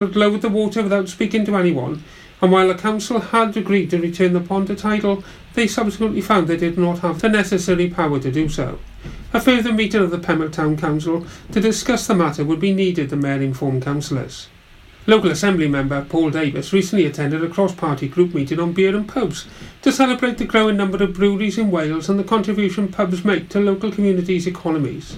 had lowered the water without speaking to anyone, and while the council had agreed to return the pond to title, they subsequently found they did not have the necessary power to do so. A further meeting of the Pembroke Town Council to discuss the matter would be needed, the Mayor informed councillors. Local Assembly member Paul Davies recently attended a cross-party group meeting on beer and pubs to celebrate the growing number of breweries in Wales and the contribution pubs make to local communities' economies.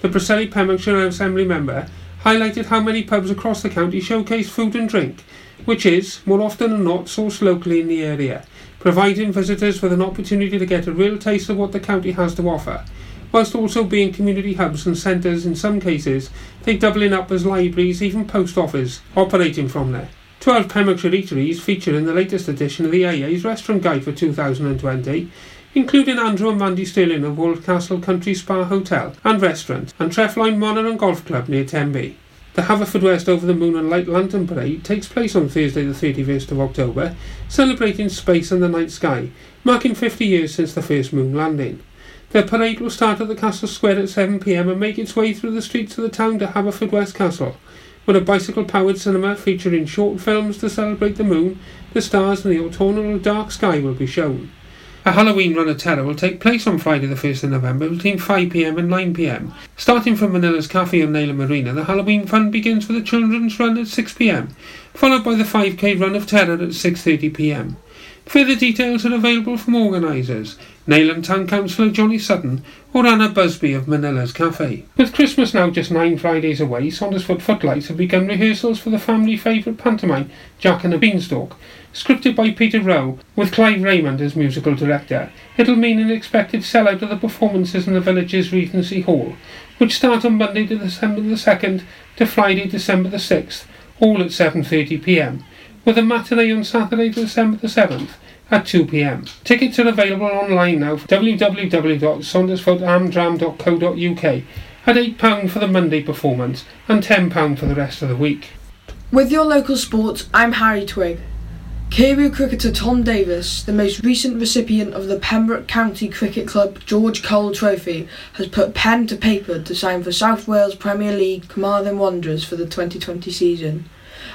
The Preseli Pembrokeshire Assembly member highlighted how many pubs across the county showcase food and drink, which is, more often than not, sourced locally in the area, providing visitors with an opportunity to get a real taste of what the county has to offer, whilst also being community hubs and centres in some cases, they doubling up as libraries, even post office, operating from there. 12 Pembrokeshire eateries featured in the latest edition of the AA's Restaurant Guide for 2020, including Andrew and Mandy Stirling of Castle Country Spa Hotel and Restaurant and Trefloyne Manor and Golf Club near Tenby. The Haverfordwest Over the Moon and Light Lantern Parade takes place on Thursday the 31st of October, celebrating space and the night sky, marking 50 years since the first moon landing. The parade will start at the Castle Square at 7pm and make its way through the streets of the town to Haverfordwest Castle, where a bicycle-powered cinema featuring short films to celebrate the moon, the stars and the autumnal dark sky will be shown. A Halloween run of terror will take place on Friday the 1st of November between 5pm and 9pm. Starting from Manila's Cafe on Neyland Marina, the Halloween fun begins with a children's run at 6pm, followed by the 5k run of terror at 6.30pm. Further details are available from organisers, Neyland Town Councillor Johnny Sutton or Anna Busby of Manila's Cafe. With Christmas now just nine Fridays away, Saundersfoot Footlights have begun rehearsals for the family favourite pantomime Jack and the Beanstalk, scripted by Peter Rowe, with Clive Raymond as musical director. It'll mean an expected sellout of the performances in the village's Regency Hall, which start on Monday, December the 2nd to Friday, December the 6th, all at 7.30pm, with a matinee on Saturday, December the 7th at 2pm. Tickets are available online now for www.saundersfoothamdram.co.uk at £8 for the Monday performance and £10 for the rest of the week. With your local sports, I'm Harry Twig. Carew cricketer Tom Davis, the most recent recipient of the Pembroke County Cricket Club George Cole Trophy, has put pen to paper to sign for South Wales Premier League Carmarthen Wanderers for the 2020 season.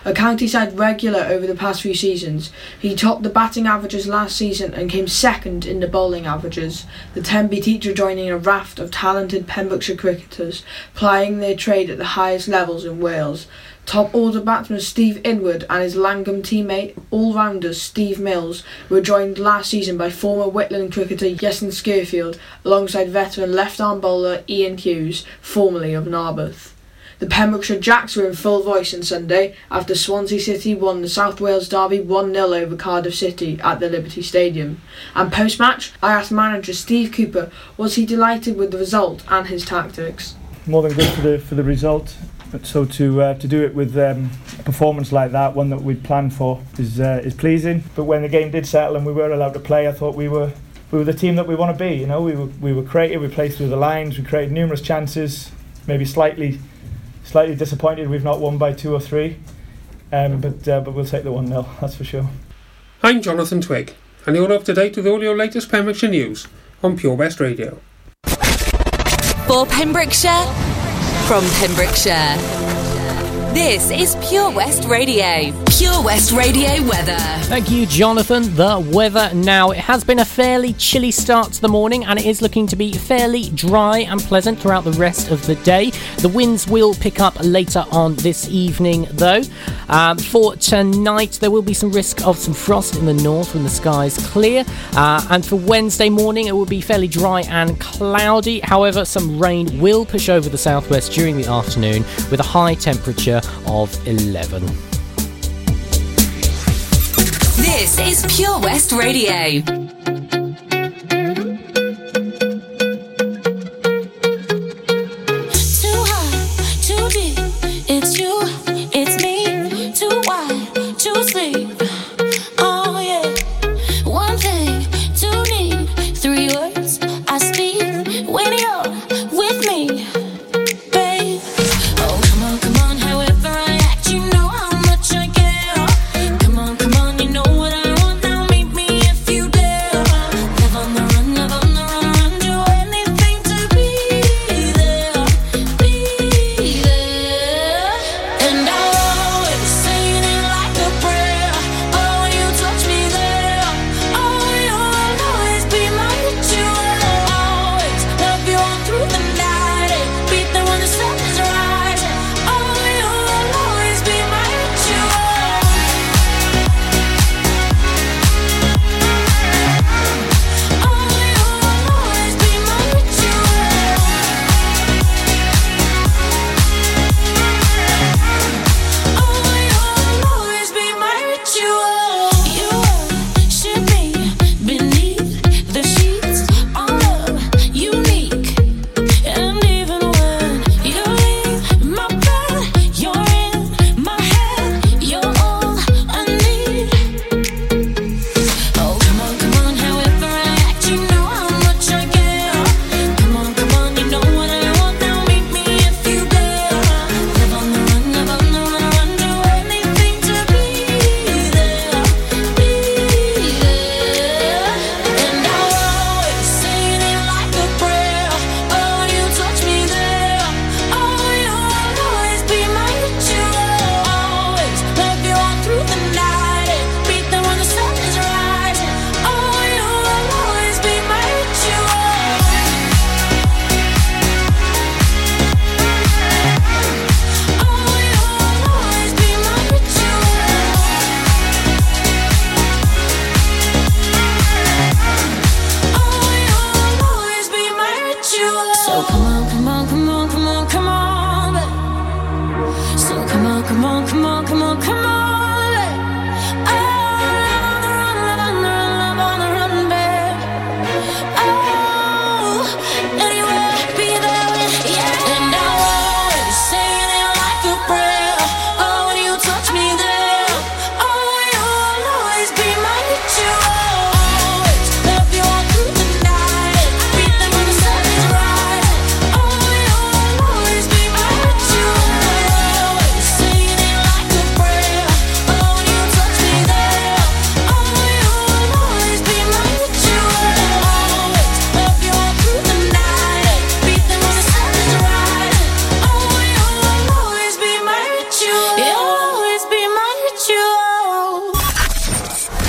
A county side regular over the past few seasons, he topped the batting averages last season and came second in the bowling averages, the Tenby teacher joining a raft of talented Pembrokeshire cricketers plying their trade at the highest levels in Wales, Top order batsman Steve Inwood and his Llangwm teammate, all-rounder Steve Mills, were joined last season by former Whitland cricketer Iestyn Skirfield alongside veteran left-arm bowler Ian Hughes, formerly of Narberth. The Pembrokeshire Jacks were in full voice on Sunday after Swansea City won the South Wales Derby 1 0 over Cardiff City at the Liberty Stadium. And post match, I asked manager Steve Cooper was he delighted with the result and his tactics. More than good for the, for the result. But so to uh, to do it with um, a performance like that, one that we'd planned for, is uh, is pleasing. But when the game did settle and we were allowed to play, I thought we were we were the team that we want to be. You know, we were we were creative. We played through the lines. We created numerous chances. Maybe slightly slightly disappointed we've not won by two or three. Um, but uh, but we'll take the one 0 That's for sure. I'm Jonathan Twig, and you're up to date with all your latest Pembrokeshire news on Pure West Radio. For Pembrokeshire from Pembrokeshire. This is Pure West Radio. Pure West Radio weather. Thank you, Jonathan. The weather now. It has been a fairly chilly start to the morning and it is looking to be fairly dry and pleasant throughout the rest of the day. The winds will pick up later on this evening, though. Um, for tonight, there will be some risk of some frost in the north when the sky's clear. Uh, and for Wednesday morning, it will be fairly dry and cloudy. However, some rain will push over the southwest during the afternoon with a high temperature of 11. This is Pure West Radio.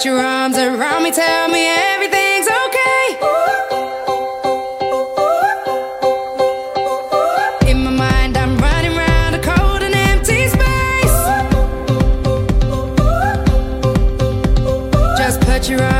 Put your arms around me, tell me everything's okay. In my mind, I'm running around a cold and empty space. Just put your arms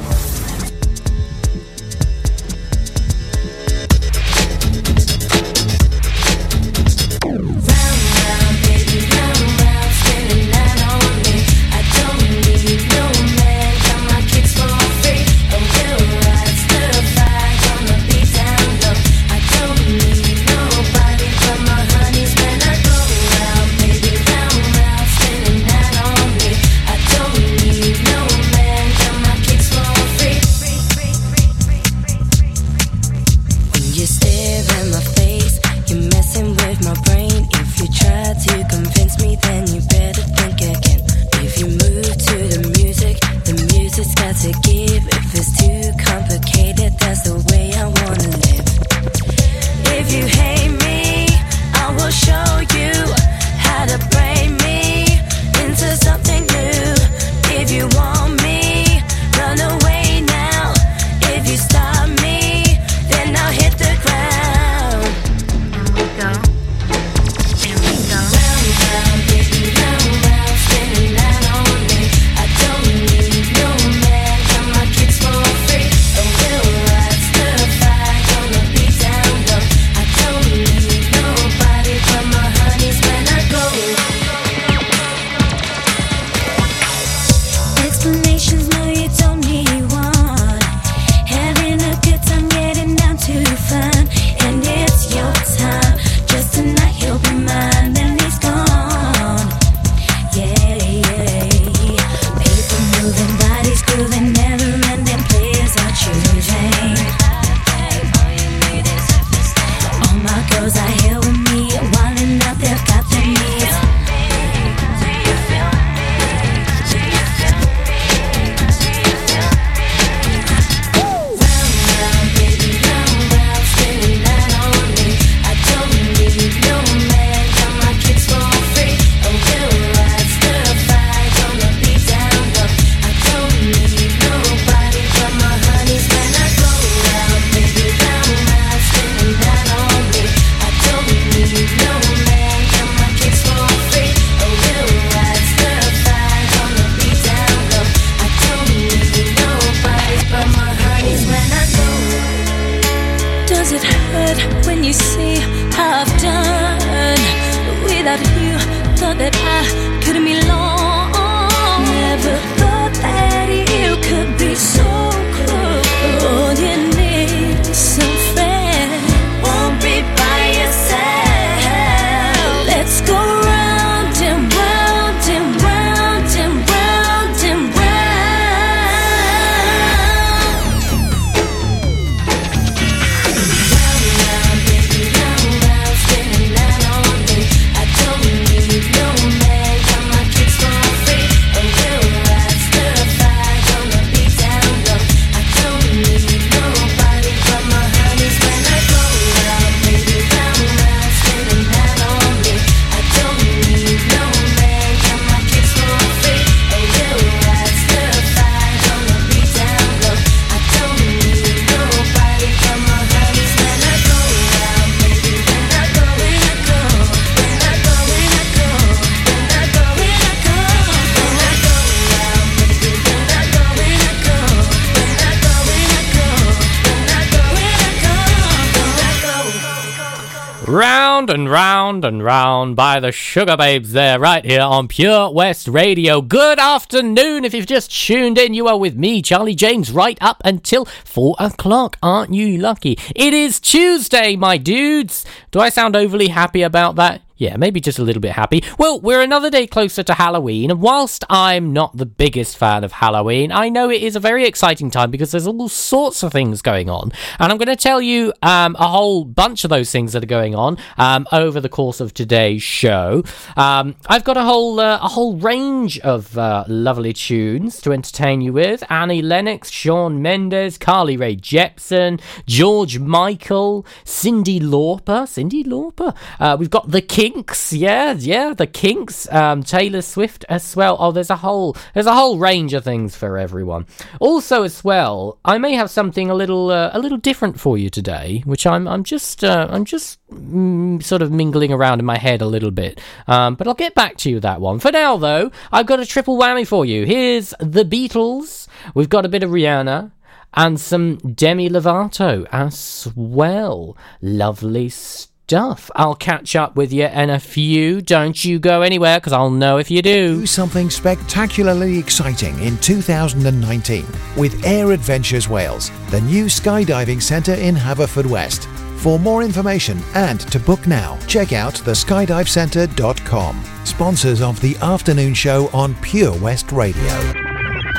Round and round and round by the Sugababes there, right here on Pure West Radio. Good afternoon. If you've just tuned in, you are with me, Charlie James, right up until four o'clock. Aren't you lucky? It is Tuesday, my dudes. Do I sound overly happy about that? Yeah, maybe just a little bit happy. Well, we're another day closer to Halloween, and whilst I'm not the biggest fan of Halloween, I know it is a very exciting time because there's all sorts of things going on. And I'm going to tell you um, a whole bunch of those things that are going on um, over the course of today's show. Um, I've got a whole uh, a whole range of uh, lovely tunes to entertain you with. Annie Lennox, Shawn Mendes, Carly Rae Jepsen, George Michael, Cyndi Lauper. Cyndi Lauper. Uh, we've got The Kinks. Yeah, yeah, The Kinks. Um, Taylor Swift as well. Oh, there's a whole there's a whole range of things for everyone. Also, as well, I may have something a little uh, a little different for you today, which I'm I'm just uh, I'm just mm, sort of mingling around in my head a little bit. Um, but I'll get back to you with that one. For now, though, I've got a triple whammy for you. Here's the Beatles. We've got a bit of Rihanna and some Demi Lovato as well. Lovely stuff. I'll catch up with you in a few. Don't you go anywhere because I'll know if you do. Do something spectacularly exciting in 2019 with Air Adventures Wales, the new skydiving centre in Haverfordwest. For more information and to book now, check out theskydivecentre.com. Sponsors of the afternoon show on Pure West Radio.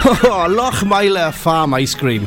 Oh, Lochmeyler Farm Ice Cream.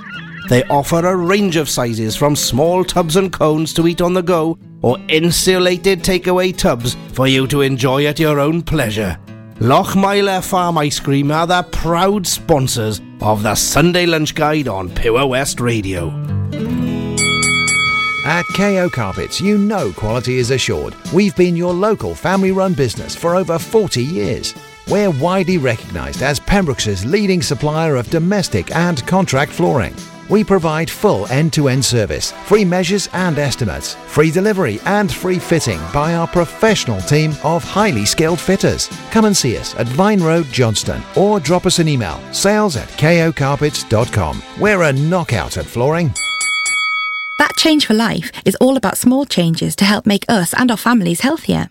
They offer a range of sizes from small tubs and cones to eat on the go or insulated takeaway tubs for you to enjoy at your own pleasure. Lochmeyler Farm Ice Cream are the proud sponsors of the Sunday Lunch Guide on Pure West Radio. At KO Carpets, you know quality is assured. We've been your local family run business for over 40 years. We're widely recognised as Pembrokeshire's leading supplier of domestic and contract flooring. We provide full end to end service, free measures and estimates, free delivery and free fitting by our professional team of highly skilled fitters. Come and see us at Vine Road, Johnston, or drop us an email sales at kocarpets.com. We're a knockout at flooring. That Change for Life is all about small changes to help make us and our families healthier.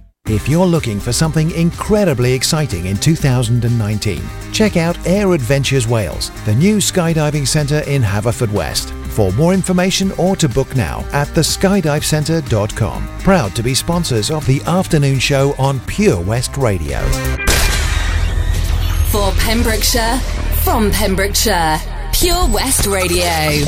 If you're looking for something incredibly exciting in 2019, check out Air Adventures Wales, the new skydiving centre in Haverfordwest. For more information or to book now at theskydivecentre.com. Proud to be sponsors of the afternoon show on Pure West Radio. For Pembrokeshire, from Pembrokeshire, Pure West Radio.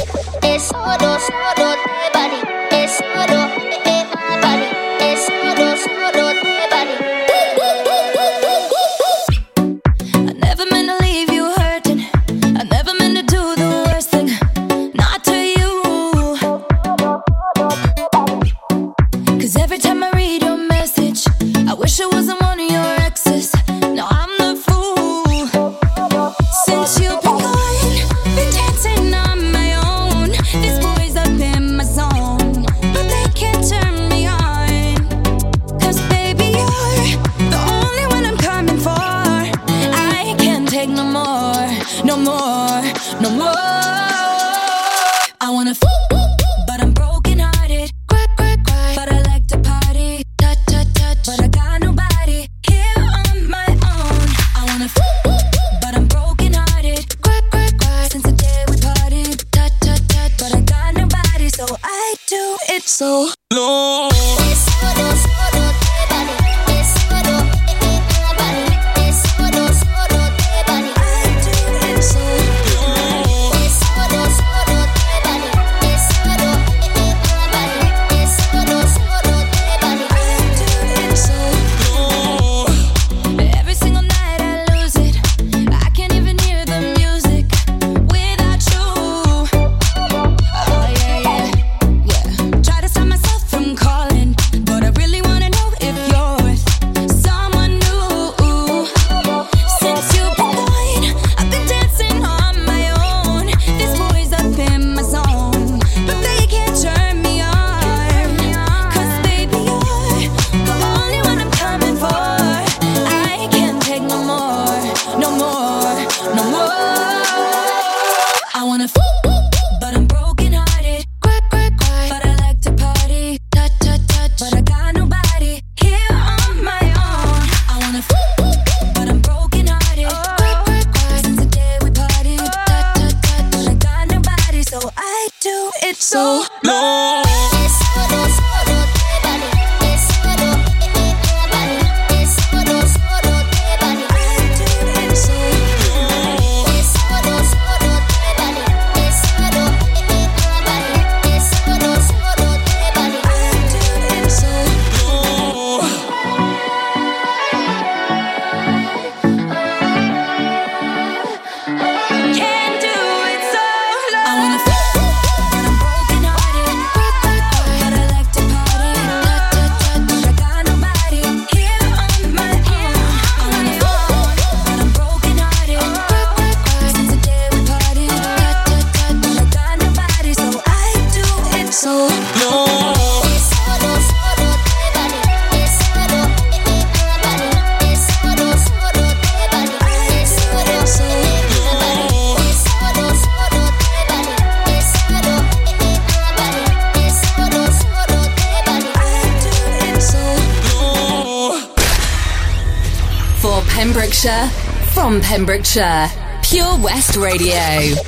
Pure West Radio.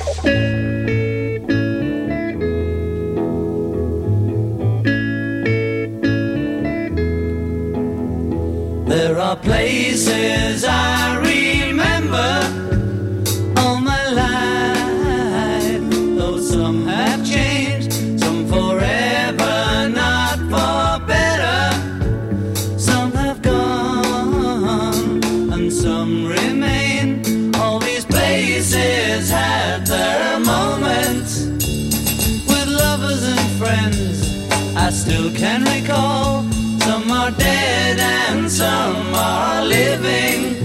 can recall. Some are dead and some are living.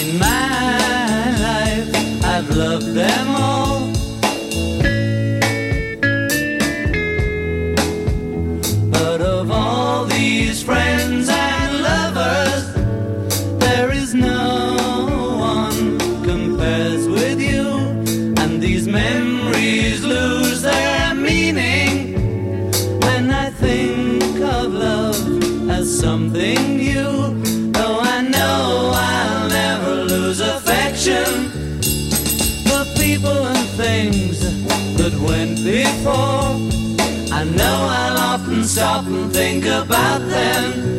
In my life, I've loved them all. I know I'll often stop and think about them.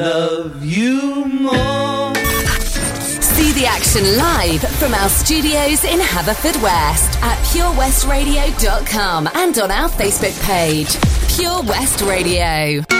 love you more. See the action live from our studios in Haverfordwest at purewestradio.com and on our Facebook page, Pure West Radio.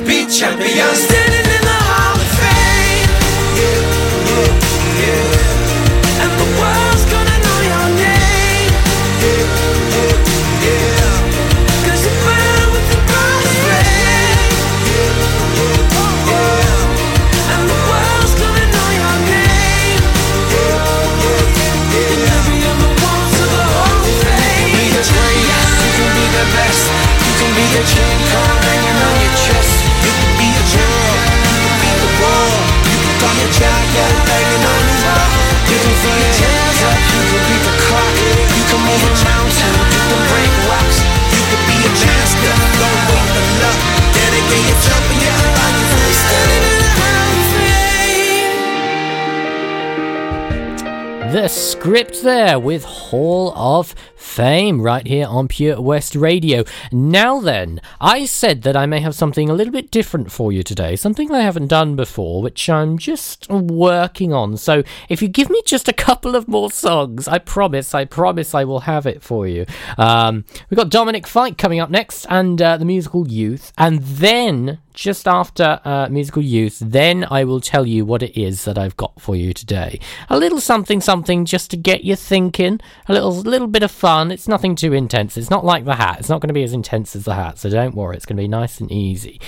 Be champions. Script there with Hall of Fame right here on Pure West Radio. Now then, I said that I may have something a little bit different for you today, something I haven't done before, which I'm just working on. So if you give me just a couple of more songs, I promise, I promise I will have it for you. Um, we've got Dominic Fike coming up next and uh, the musical Youth, and then just after uh, musical youth, then I will tell you what it is that I've got for you today. A little something, something just to get you thinking. A little, little bit of fun. It's nothing too intense. It's not like the hat. It's not going to be as intense as the hat, so don't worry. It's going to be nice and easy.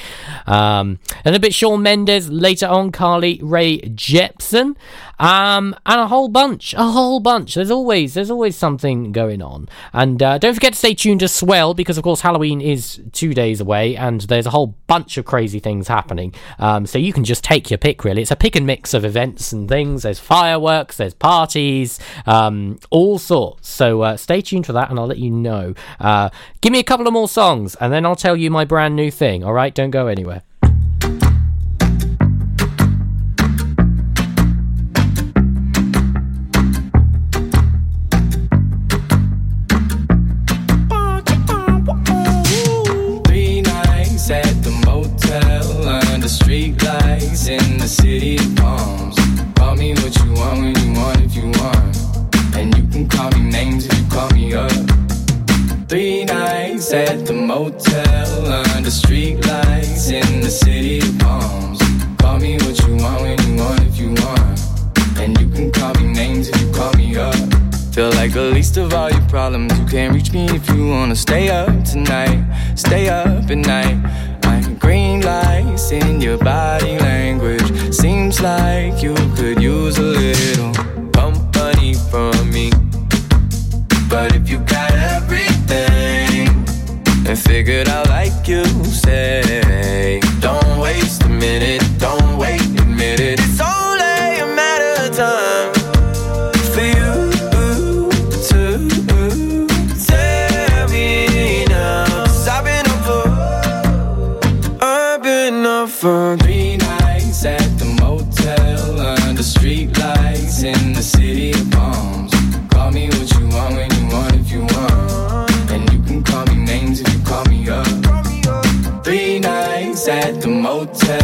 Um, and a bit Shawn Mendes later on. Carly Rae Jepsen, um, and a whole bunch, a whole bunch. There's always, there's always something going on. And uh, don't forget to stay tuned as well, because of course Halloween is two days away, and there's a whole bunch of crazy things happening. Um, so you can just take your pick, really. It's a pick and mix of events and things. There's fireworks, there's parties, um, all sorts. So uh, stay tuned for that, and I'll let you know. Uh, give me a couple of more songs, and then I'll tell you my brand new thing. All right, don't go anywhere. At the motel under street lights in the city of palms. Call me what you want when you want if you want. And you can call me names if you call me up. Feel like the least of all your problems. You can't reach me if you wanna stay up tonight. Stay up at night. I'm green lights in your body language. Seems like you could use a little company from me. But if figured out like you say, at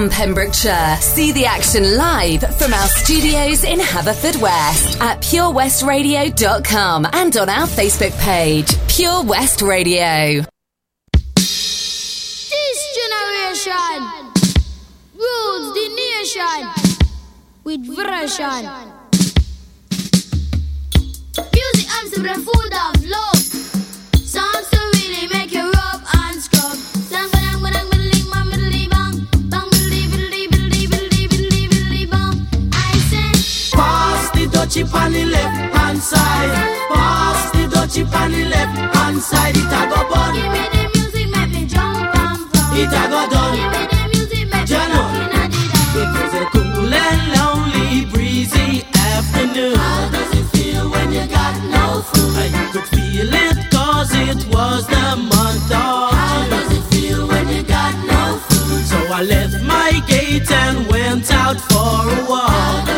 from Pembrokeshire. See the action live from our studios in Haverfordwest at purewestradio.com and on our Facebook page, Pure West Radio. This generation rules the nation with version. Music arms the food of love. The dutchie on the left hand side. Pass the dutchie the left hand side. It a go bun. give me the music, make me jump and from. It a go done. Give me the music, make me Jano. looking at the down. It was a cool and lonely, breezy afternoon. How does it feel when you got no food? I could feel it cause it was the month of How does it feel when you got no food? So I left my gate and went out for a walk.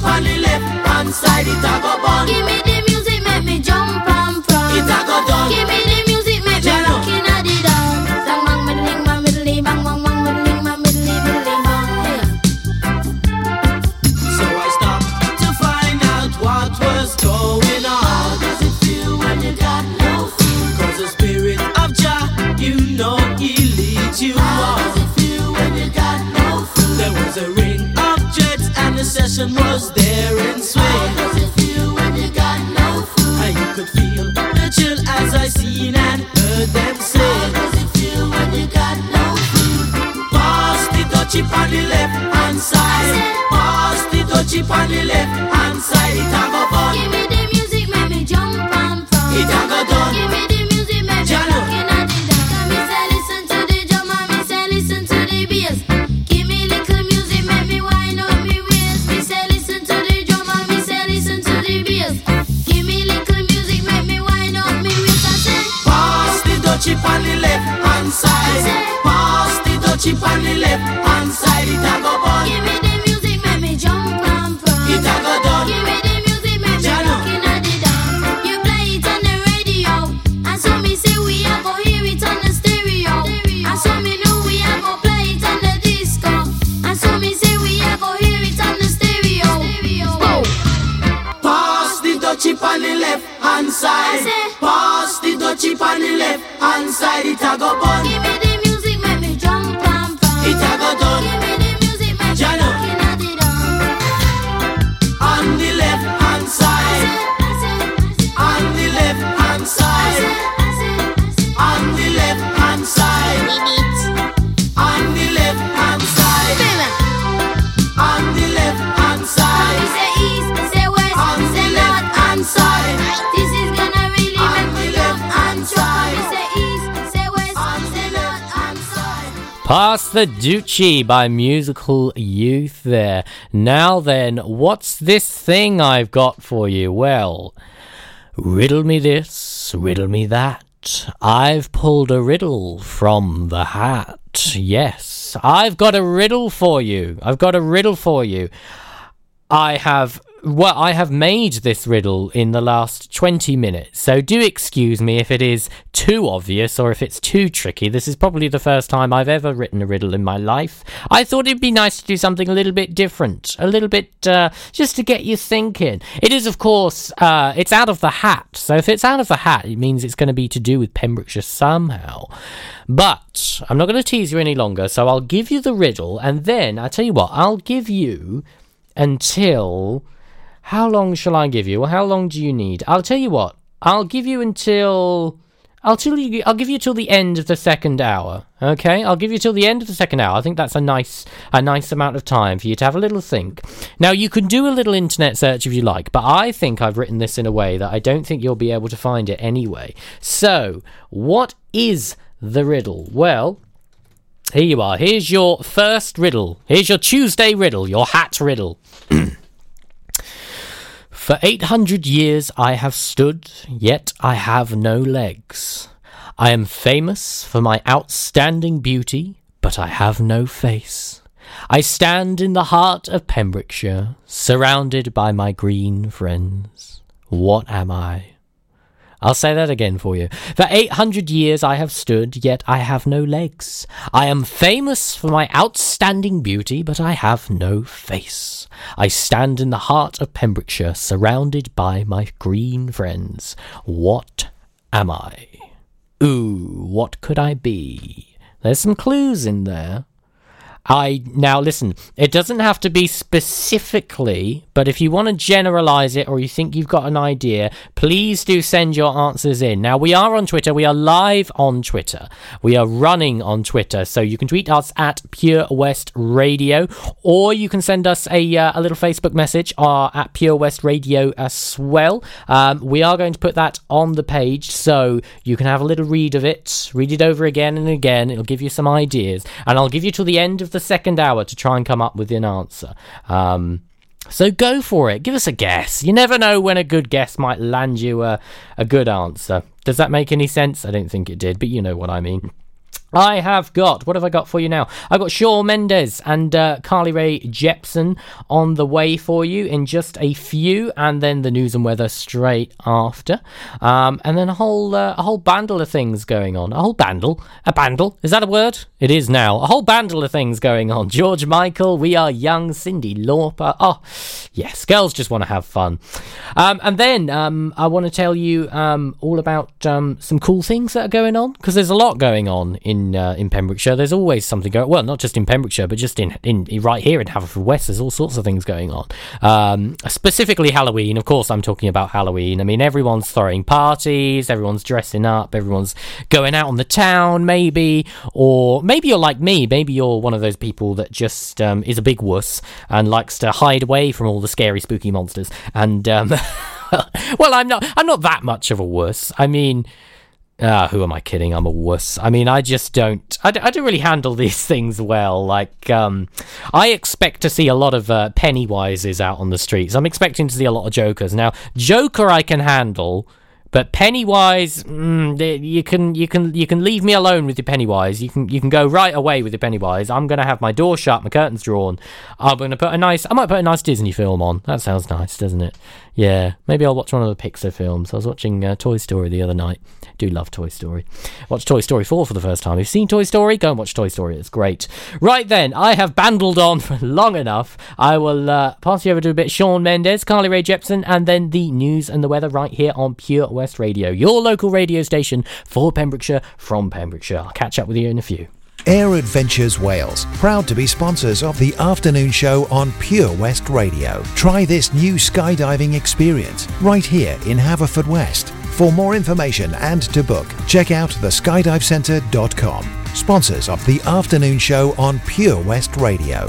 Dutchie on the left hand side. It a go bun. Give me the music, make me jump and from. It a go done. Give me session was there in swing. How does it feel when you got no food? I could feel the chill as I seen and heard them say. How does it feel when you got no food? Pass the dutchie on the left hand side. Pass the dutchie on the left hand side. It a go bun. Give me the music, make me jump and from. It a go done. Give me on the left hand side. It a go bun. Give me the music, make me jump and from. It a go done. Give me the music, make me looking at the down. You play it on the radio, and so me say we a go hear it on the stereo. And so me know we a go play it on the disco. And so me say we a go hear it on the stereo. Oh. Pass the dutchie on the left hand side. Pass the dutchie on the left hand side. It a go bun. Pass the Dutchie by Musical Youth there. Now then, what's this thing I've got for you? Well, riddle me this, riddle me that. I've pulled a riddle from the hat. Yes, I've got a riddle for you. I've got a riddle for you. I have well, I have made this riddle in the last 20 minutes, so do excuse me if it is too obvious or if it's too tricky. This is probably the first time I've ever written a riddle in my life. I thought it'd be nice to do something a little bit different, a little bit uh, just to get you thinking. It is, of course, uh, it's out of the hat, so if it's out of the hat, it means it's going to be to do with Pembrokeshire somehow. But I'm not going to tease you any longer, so I'll give you the riddle, and then I tell you what, I'll give you until. How long shall I give you? How long do you need? I'll tell you what. I'll give you until. I'll tell you. I'll give you till the end of the second hour. Okay, I'll give you till the end of the second hour. I think that's a nice, a nice amount of time for you to have a little think. Now you can do a little internet search if you like, but I think I've written this in a way that I don't think you'll be able to find it anyway. So, what is the riddle? Well, here you are. Here's your first riddle. Here's your Tuesday riddle, your hat riddle. For eight hundred years I have stood, yet I have no legs. I am famous for my outstanding beauty, but I have no face. I stand in the heart of Pembrokeshire, surrounded by my green friends. What am I? I'll say that again for you. For 800 years I have stood, yet I have no legs. I am famous for my outstanding beauty, but I have no face. I stand in the heart of Pembrokeshire, surrounded by my green friends. What am I? Ooh, what could I be? There's some clues in there. I now listen. It doesn't have to be specifically, but if you want to generalize it or you think you've got an idea, please do send your answers in. Now we are on Twitter. We are live on Twitter. We are running on Twitter, so you can tweet us at Pure West Radio, or you can send us a uh, a little Facebook message uh, at Pure West Radio as well. Um, we are going to put that on the page, so you can have a little read of it, read it over again and again. It'll give you some ideas, and I'll give you till the end of the second hour to try and come up with an answer. Um, so go for it. Give us a guess. You never know when a good guess might land you a, a good answer. Does that make any sense? I don't think it did, but you know what I mean. I have got, what have I got for you now? I've got Shawn Mendes and uh, Carly Rae Jepsen on the way for you in just a few, and then the news and weather straight after. Um, and then a whole uh, a whole bandle of things going on. A whole bundle? A bundle? Is that a word? It is now. A whole bundle of things going on. George Michael, We Are Young, Cyndi Lauper. Oh, yes, girls just want to have fun. Um, and then um, I want to tell you um, all about um, some cool things that are going on because there's a lot going on in uh, in Pembrokeshire. There's always something going. Well, not just in Pembrokeshire, but just in, in right here in Haverfordwest. There's all sorts of things going on. Um, specifically Halloween. Of course, I'm talking about Halloween. I mean, everyone's throwing parties. Everyone's dressing up. Everyone's going out on the town, maybe, or maybe you're like me. Maybe you're one of those people that just um, is a big wuss and likes to hide away from all the scary, spooky monsters. And um, well, I'm not. I'm not that much of a wuss. I mean. Ah, who am I kidding? I'm a wuss. I mean, I just don't. I, d- I don't really handle these things well. Like, um, I expect to see a lot of uh, Pennywises out on the streets. I'm expecting to see a lot of Jokers. Now, Joker I can handle, but Pennywise, mm, you can you can you can leave me alone with your Pennywise. You can you can go right away with your Pennywise. I'm gonna have my door shut, my curtains drawn. I'm gonna put a nice. I might put a nice Disney film on. That sounds nice, doesn't it? Yeah, maybe I'll watch one of the Pixar films. I was watching uh, Toy Story the other night. Do love Toy Story. Watch Toy Story 4 for the first time. If you've seen Toy Story, go and watch Toy Story. It's great. Right then, I have bandled on for long enough. I will uh, pass you over to a bit Shawn Mendes, Carly Rae Jepsen, and then the news and the weather right here on Pure West Radio, your local radio station for Pembrokeshire from Pembrokeshire. I'll catch up with you in a few. Air Adventures Wales, proud to be sponsors of the afternoon show on Pure West Radio. Try this new skydiving experience right here in Haverfordwest. For more information and to book, check out theskydivecentre.com. Sponsors of the afternoon show on Pure West Radio.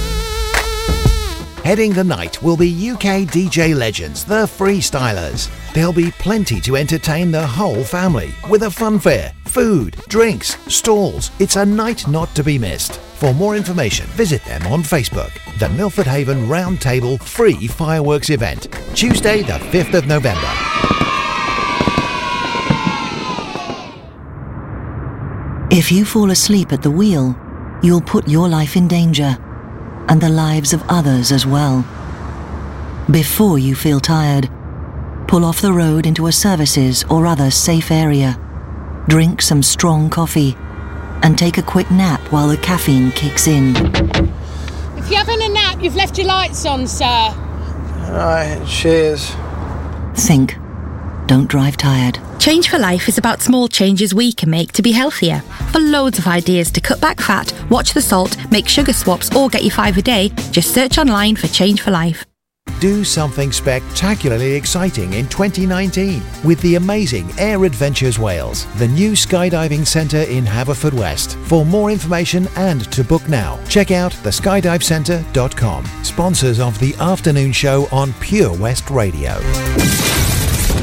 Heading the night will be UK DJ legends, the Freestylers. There'll be plenty to entertain the whole family with a fun fair, food, drinks, stalls. It's a night not to be missed. For more information, visit them on Facebook. The Milford Haven Roundtable Free Fireworks Event, Tuesday, the 5th of November. If you fall asleep at the wheel, you'll put your life in danger and the lives of others as well. Before you feel tired, pull off the road into a services or other safe area. Drink some strong coffee and take a quick nap while the caffeine kicks in. If you're having a nap, you've left your lights on, sir. Alright, cheers. Think. Don't drive tired. Change for Life is about small changes we can make to be healthier. For loads of ideas to cut back fat, watch the salt, make sugar swaps, or get your five a day, just search online for Change for Life. Do something spectacularly exciting in 2019 with the amazing Air Adventures Wales, the new skydiving centre in Haverfordwest. For more information and to book now, check out theskydivecentre.com. Sponsors of the afternoon show on Pure West Radio.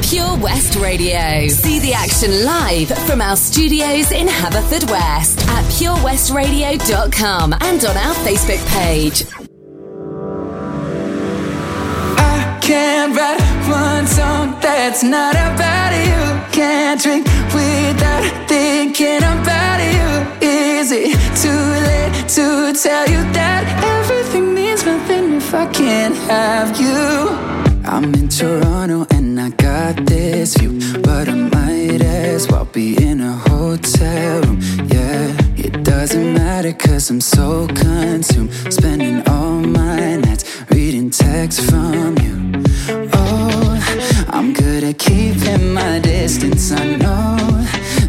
Pure West Radio. See the action live from our studios in Haverfordwest at purewestradio.com and on our Facebook page. I can't write one song that's not about you. Can't drink without thinking about you. Is it too late to tell you that everything means nothing if I can't have you? I'm in Toronto and I got this view, but I might as well be in a hotel room. Yeah, it doesn't matter cause I'm so consumed, spending all my nights reading texts from you. Oh, I'm good at keeping my distance. I know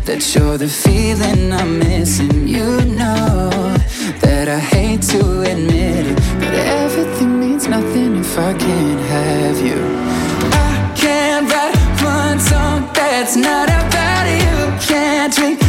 that you're the feeling I'm missing. You know that I hate to admit it, but everything means nothing if I can't have you. I can't write one song that's not about you. Can't drink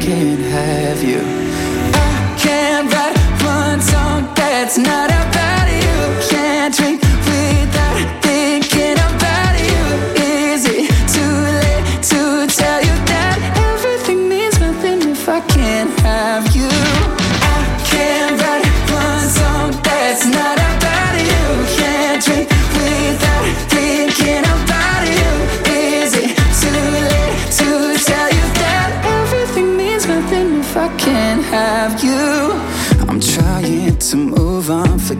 can't have you. I can't write one song that's not about you.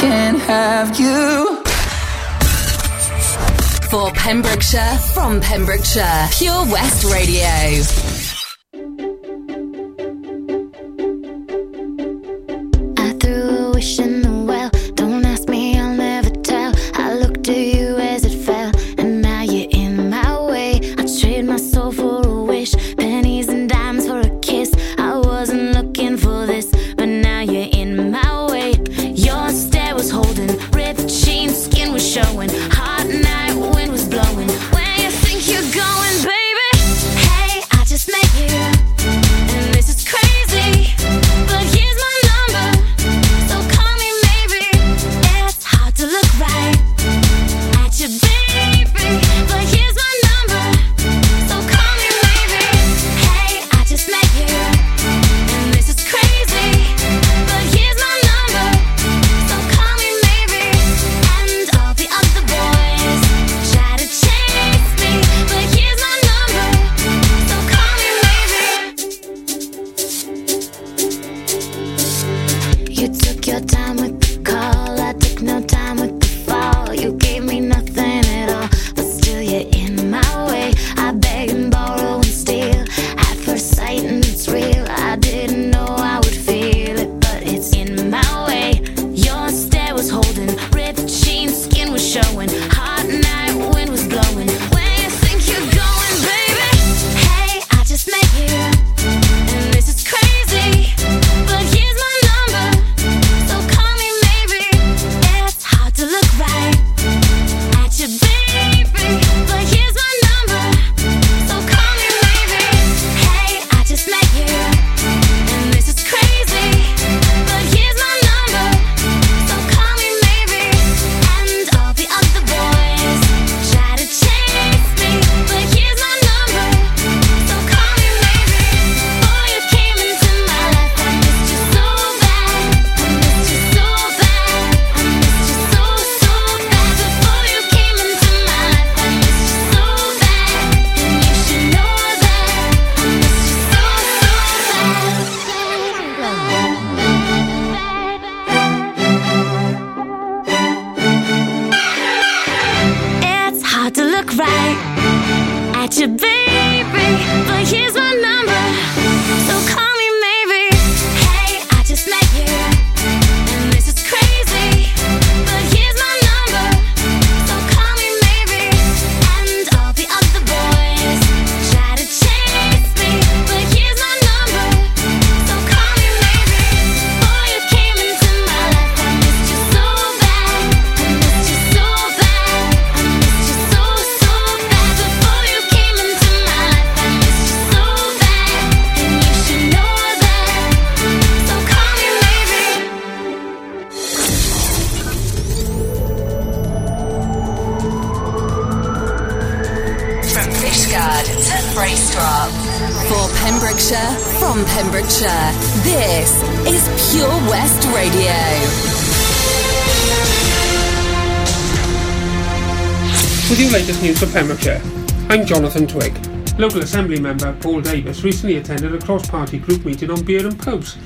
Can't have you? For Pembrokeshire, from Pembrokeshire, Pure West Radio. Pembrokeshire, I'm Jonathan Twig. Local Assembly member Paul Davies recently attended a cross-party group meeting on beer and pubs